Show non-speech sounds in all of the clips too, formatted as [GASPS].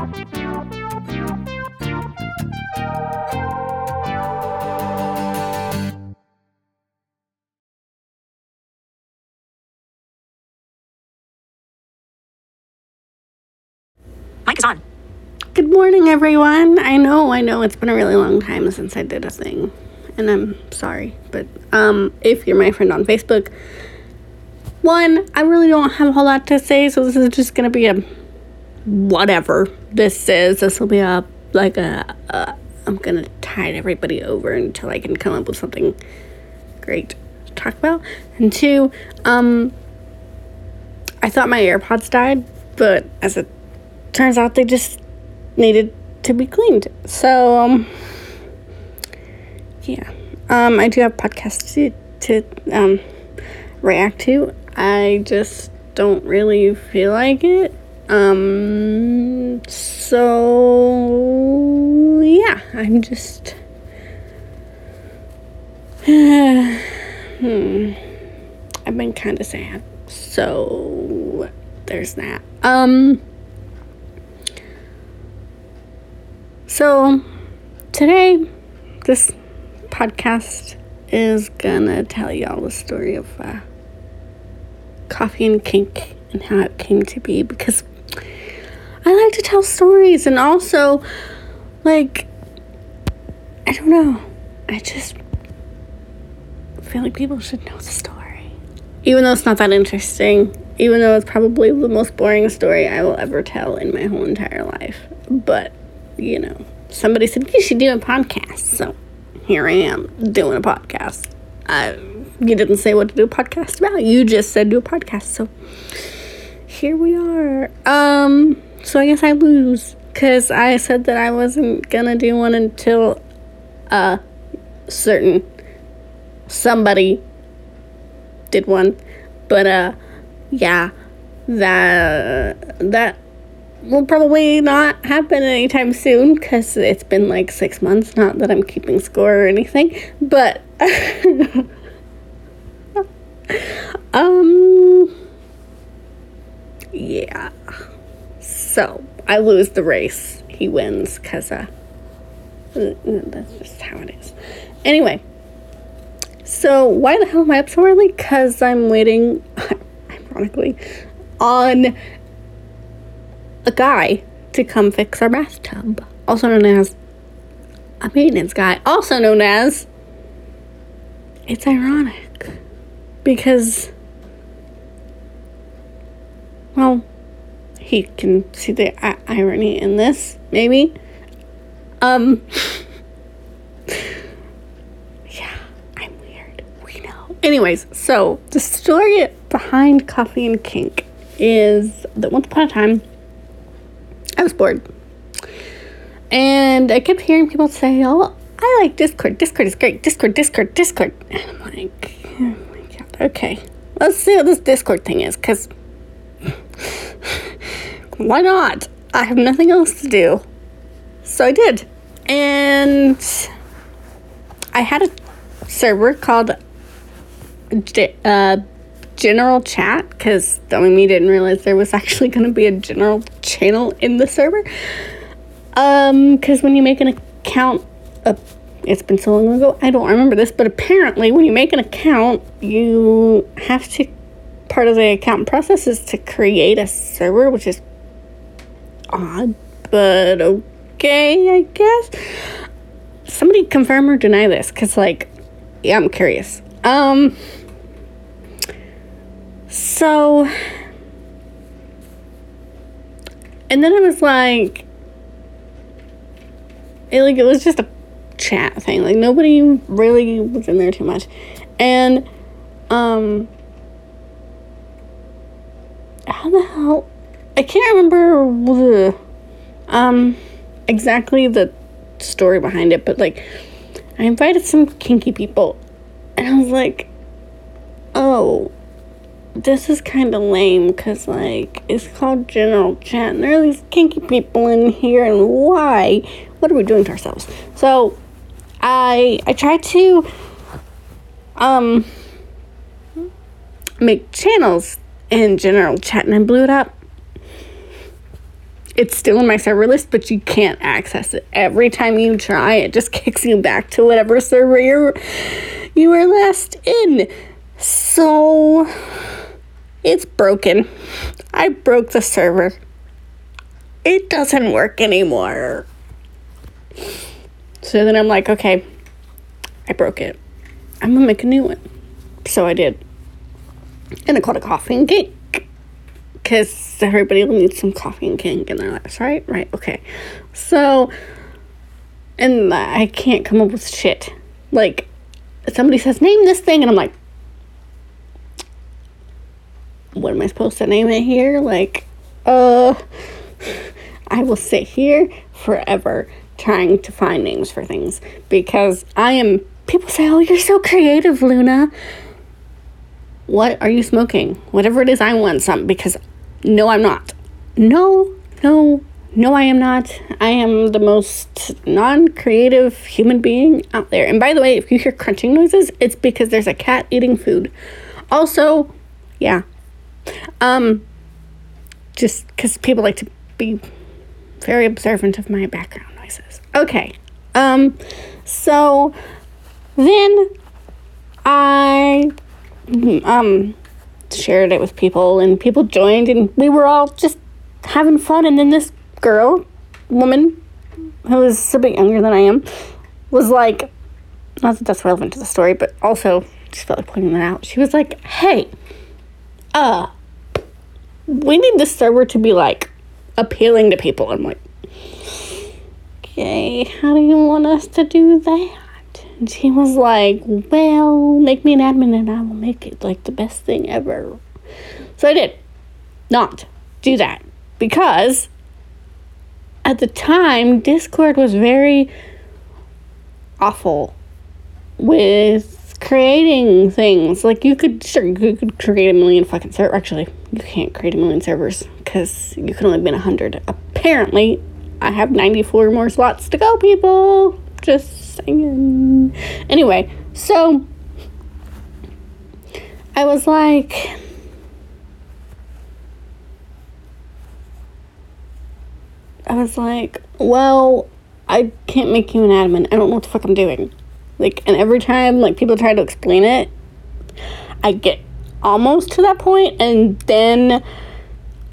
Mic is on. Good morning, everyone. I know, I know it's been a really long time since I did a thing, and I'm sorry, but um, if you're my friend on Facebook, one, I really don't have a whole lot to say, so this is just gonna be a whatever this is. This will be a like a, I'm gonna tide everybody over until I can come up with something great to talk about. And two, um, I thought my AirPods died, but as it turns out, they just needed to be cleaned. So, um, yeah, um, I do have podcasts to, to um, react to. I just don't really feel like it. Um, so yeah, I'm just. [SIGHS] hmm. I've been kind of sad. So there's that. Um. So today, this podcast is gonna tell y'all the story of uh, coffee and kink and how it came to be because I like to tell stories and also like I don't know. I just feel like people should know the story. Even though it's not that interesting, even though it's probably the most boring story I will ever tell in my whole entire life. But, you know, somebody said you should do a podcast. So here I am doing a podcast. I, you didn't say what to do a podcast about. You just said do a podcast. So here we are. Um, so I guess I lose because I said that I wasn't gonna do one until a certain somebody did one. But uh, yeah, that that will probably not happen anytime soon because it's been like six months. Not that I'm keeping score or anything, but [LAUGHS] um, yeah. So I lose the race. He wins because uh, that's just how it is. Anyway, so why the hell am I up so early? Because I'm waiting, [LAUGHS] ironically, on a guy to come fix our bathtub, also known as a maintenance guy, also known as. It's ironic because, well, he can see the irony in this, maybe. Um, [LAUGHS] yeah, I'm weird. We know. Anyways, so the story behind Coffee and Kink is that once upon a time, I was bored. And I kept hearing people say, oh, I like Discord. Discord is great. Discord, Discord, Discord. And I'm like, oh my god, okay. Let's see what this Discord thing is, because [LAUGHS] why not? I have nothing else to do. So I did. And I had a server called uh, General Chat because me didn't realize there was actually going to be a general channel in the server. Um, because when you make an account, uh, it's been so long ago, I don't remember this, but apparently when you make an account, you have to, part of the account process is to create a server, which is odd, but okay, I guess. Somebody confirm or deny this, because, like, yeah, I'm curious. Um, so, and then I was like, it, like, it was just a chat thing. Like, nobody really was in there too much. And, um, how the hell? I can't remember um, exactly the story behind it, but like, I invited some kinky people, and I was like, oh, this is kind of lame because, like, it's called general chat, and there are these kinky people in here, and why? What are we doing to ourselves? So, I I tried to, um, make channels in general chat, and I blew it up. It's still in my server list, but you can't access it. Every time you try, it just [LAUGHS] kicks you back to whatever server you're you were last in. So it's broken. I broke the server. It doesn't work anymore. So then I'm like, okay, I broke it. I'm gonna make a new one. So I did. And I called it Coffee and Cake. Because everybody needs some coffee and cake in their lives, right? Right, okay. So, and I can't come up with shit. Like, somebody says, name this thing, and I'm like, what am I supposed to name it here? Like, uh, [LAUGHS] I will sit here forever trying to find names for things because I am. People say, oh, you're so creative, Luna. What are you smoking? Whatever it is, I want some because no, I'm not. No, no, no, I am not. I am the most non creative human being out there. And by the way, if you hear crunching noises, it's because there's a cat eating food. Also, yeah. Um, just because people like to be very observant of my background noises. Okay. Um, so then I um shared it with people and people joined and we were all just having fun. And then this girl woman who was a bit younger than i am was like not that that's relevant to the story but also just felt like pointing that out. She was like hey uh we need this server to be like appealing to people? I'm like okay how do you want us to do that and she was like, Well, make me an admin and I will make it like the best thing ever. So I did not do that because at the time, Discord was very awful with creating things. Like you could sure you could create a million fucking servers. Actually, you can't create a million servers because you can only be a hundred. Apparently, I have ninety four more slots to go, people. Just saying. Anyway, so I was like, I was like, well, I can't make you an admin. I don't know what the fuck I'm doing. Like, and every time like people try to explain it, I get almost to that point, and then,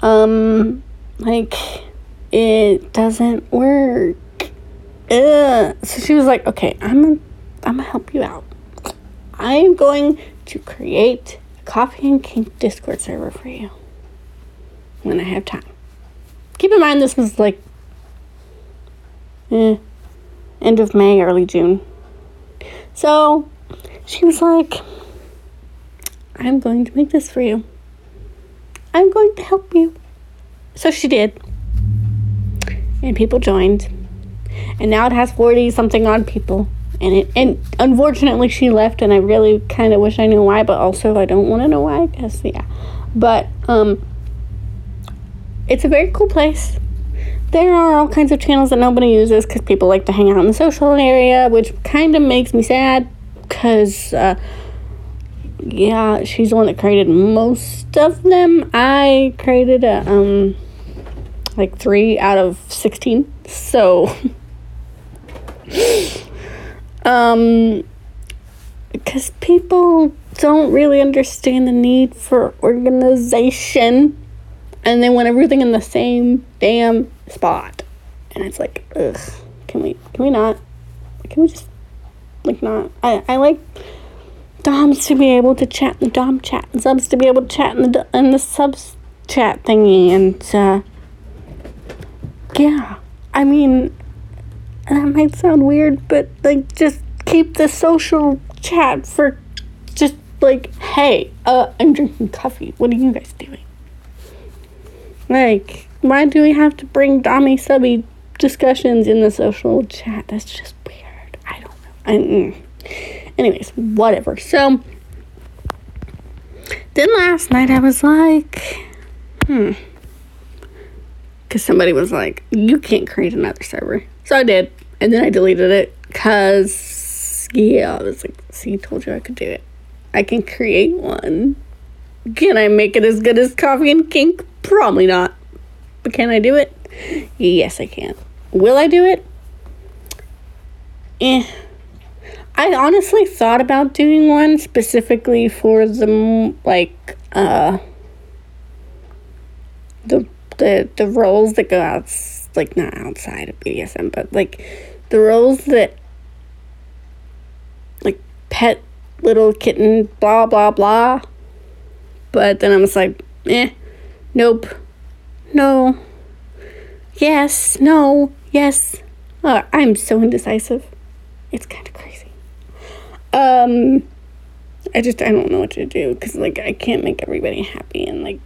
um, like, it doesn't work. So she was like, okay, I'm gonna, I'm gonna help you out. I'm going to create a coffee and cake Discord server for you when I have time. Keep in mind, this was like eh, end of May, early June. So she was like, I'm going to make this for you. I'm going to help you. So she did. And people joined and now it has 40 something odd people. And it and unfortunately she left and i really kind of wish i knew why but also i don't want to know why i guess yeah. But um it's a very cool place. There are all kinds of channels that nobody uses because people like to hang out in the social area which kind of makes me sad because uh, yeah she's the one that created most of them. I created a um like three out of 16 so [LAUGHS] [GASPS] um, because people don't really understand the need for organization and they want everything in the same damn spot. And it's like, ugh, can we, can we not? Can we just, like, not? I, I like DOMs to be able to chat in the DOM chat and subs to be able to chat in the, in the subs chat thingy. And, uh, yeah, I mean, that might sound weird, but like just keep the social chat for just like, hey, uh, I'm drinking coffee. What are you guys doing? Like, why do we have to bring Dommy Subby discussions in the social chat? That's just weird. I don't know. I, mm. Anyways, whatever. So, then last night I was like, hmm. Because somebody was like, you can't create another server. So I did. And then I deleted it because, yeah, I was like, see, told you I could do it. I can create one. Can I make it as good as Coffee and Kink? Probably not. But can I do it? Yes, I can. Will I do it? Eh. I honestly thought about doing one specifically for the like uh the the the roles that go out like not outside of BDSM, but like the roles that like pet little kitten blah blah blah. But then I was like, eh, nope, no, yes, no, yes. Uh, I'm so indecisive. It's kind of crazy. Um, I just I don't know what to do because like I can't make everybody happy and like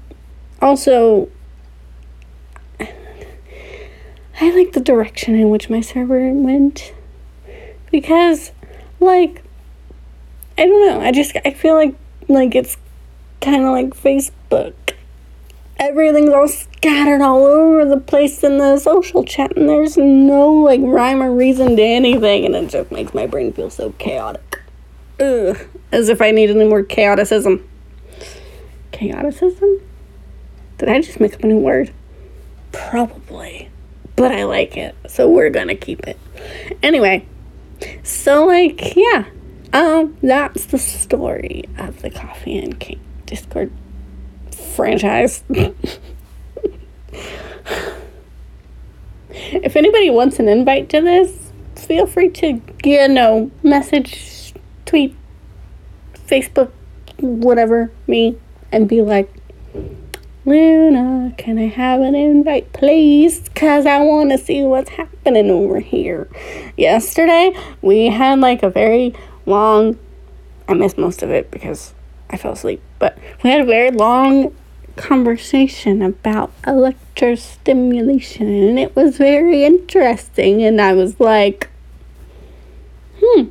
also I like the direction in which my server went. Because like I don't know I just I feel like like it's kind of like Facebook. Everything's all scattered all over the place in the social chat and there's no like rhyme or reason to anything and it just makes my brain feel so chaotic. Ugh, as if I need any more chaoticism. Chaoticism? Did I just make up a new word? Probably but I like it, so we're gonna keep it. Anyway, so like, yeah, um, that's the story of the Coffee and Cake Discord franchise. [LAUGHS] if anybody wants an invite to this, feel free to, you know, message, tweet, Facebook, whatever, me, and be like, Luna, can I have an invite, please? Because I want to see what's happening over here. Yesterday, we had like a very long, I missed most of it because I fell asleep, but we had a very long conversation about electrostimulation, and it was very interesting. And I was like, hmm,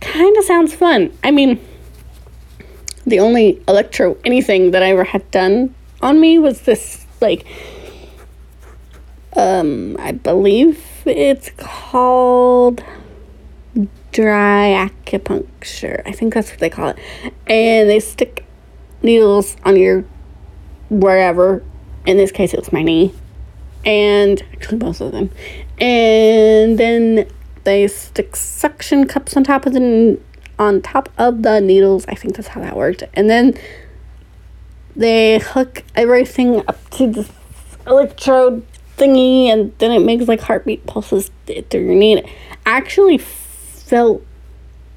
kind of sounds fun. I mean, the only electro anything that I ever had done on me was this like um I believe it's called dry acupuncture. I think that's what they call it. And they stick needles on your wherever. In this case it was my knee. And actually both of them. And then they stick suction cups on top of the on top of the needles. I think that's how that worked. And then they hook everything up to this electrode thingy, and then it makes like heartbeat pulses through your knee. It actually felt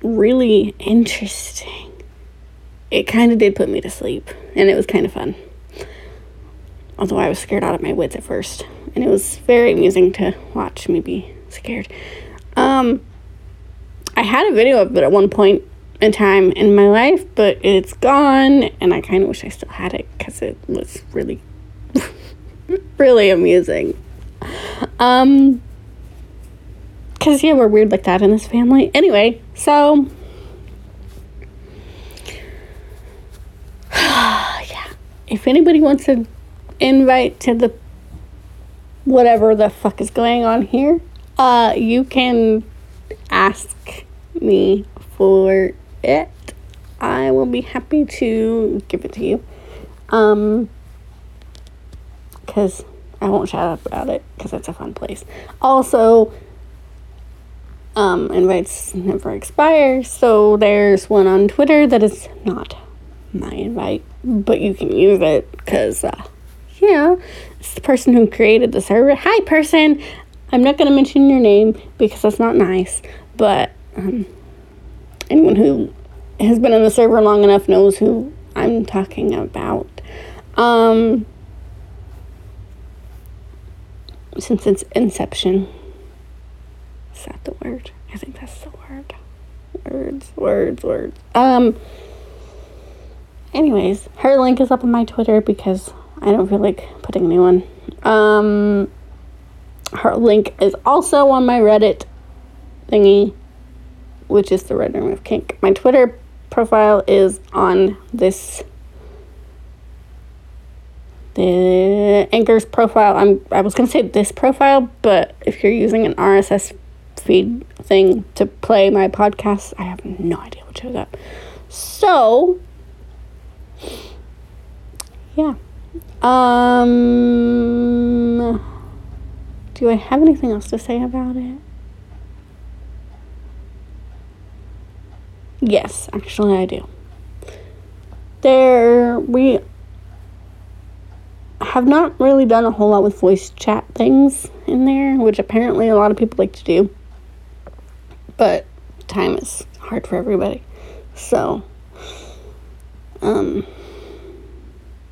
really interesting. It kind of did put me to sleep, and it was kind of fun. Although I was scared out of my wits at first, and it was very amusing to watch me be scared. Um, I had a video of it at one point in time in my life, but it's gone, and I kind of wish I still had it because it was really, [LAUGHS] really amusing. Um, because yeah, we're weird like that in this family. Anyway, so [SIGHS] yeah, if anybody wants to invite to the whatever the fuck is going on here, uh, you can ask me for it, I will be happy to give it to you. Um, because I won't shout out about it because it's a fun place. Also, um, invites never expire, so there's one on Twitter that is not my invite, but you can use it because, uh, yeah, it's the person who created the server. Hi, person! I'm not going to mention your name because that's not nice, but um, anyone who has been on the server long enough knows who I'm talking about. Um, since its inception. Is that the word? I think that's the word. Words, words, words. Um, anyways, her link is up on my Twitter because I don't feel like putting a new one. Um, her link is also on my Reddit thingy which is the Red Room of Kink. My Twitter profile is on this the anchor's profile. I'm I was gonna say this profile, but if you're using an RSS feed thing to play my podcast, I have no idea what shows up. So yeah. Um, do I have anything else to say about it? Yes, actually, I do. There, we have not really done a whole lot with voice chat things in there, which apparently a lot of people like to do. But time is hard for everybody. So, um,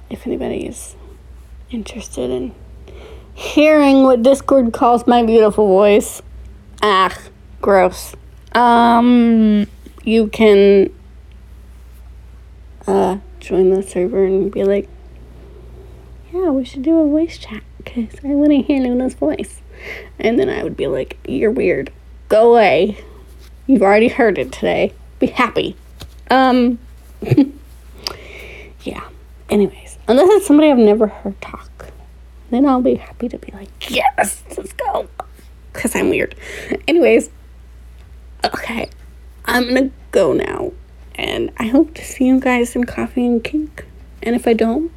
if anybody is interested in hearing what Discord calls my beautiful voice, ah, gross. Um, you can uh join the server and be like, yeah, we should do a voice chat because I want to hear Luna's voice. And then I would be like, you're weird. Go away. You've already heard it today. Be happy. Um, [LAUGHS] yeah. Anyways, unless it's somebody I've never heard talk, then I'll be happy to be like, yes, let's go. Because I'm weird. Anyways, okay. I'm gonna go now. And I hope to see you guys in Coffee and Kink. And if I don't,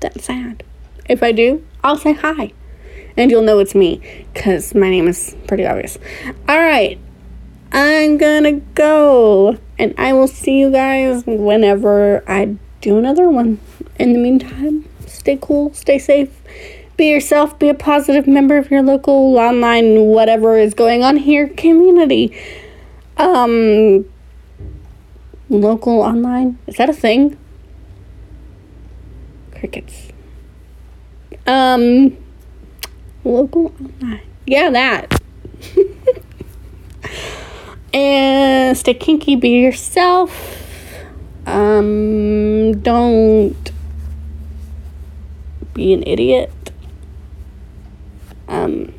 that's sad. If I do, I'll say hi. And you'll know it's me, because my name is pretty obvious. Alright, I'm gonna go. And I will see you guys whenever I do another one. In the meantime, stay cool, stay safe, be yourself, be a positive member of your local online whatever is going on here community. Um, local online is that a thing? Crickets. Um, local online. Yeah, that. [LAUGHS] and stay kinky, be yourself. Um, don't be an idiot. Um,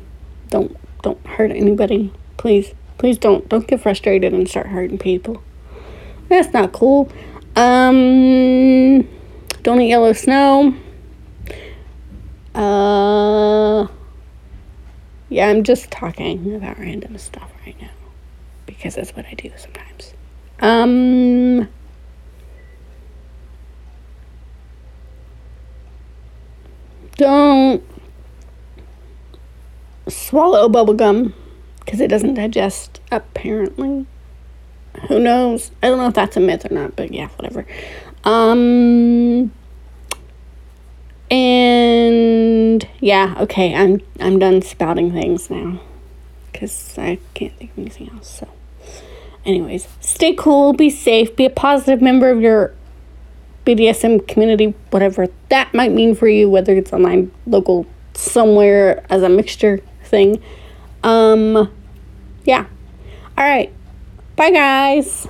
don't don't hurt anybody, please. Please don't don't get frustrated and start hurting people. That's not cool. Um, don't eat yellow snow. Uh, yeah, I'm just talking about random stuff right now because that's what I do sometimes. Um, don't swallow bubblegum because it doesn't digest, apparently. Who knows? I don't know if that's a myth or not, but yeah, whatever. Um and yeah, okay, I'm I'm done spouting things now cuz I can't think of anything else. So anyways, stay cool, be safe, be a positive member of your BDSM community, whatever that might mean for you, whether it's online, local, somewhere as a mixture thing. Um, yeah. All right. Bye, guys.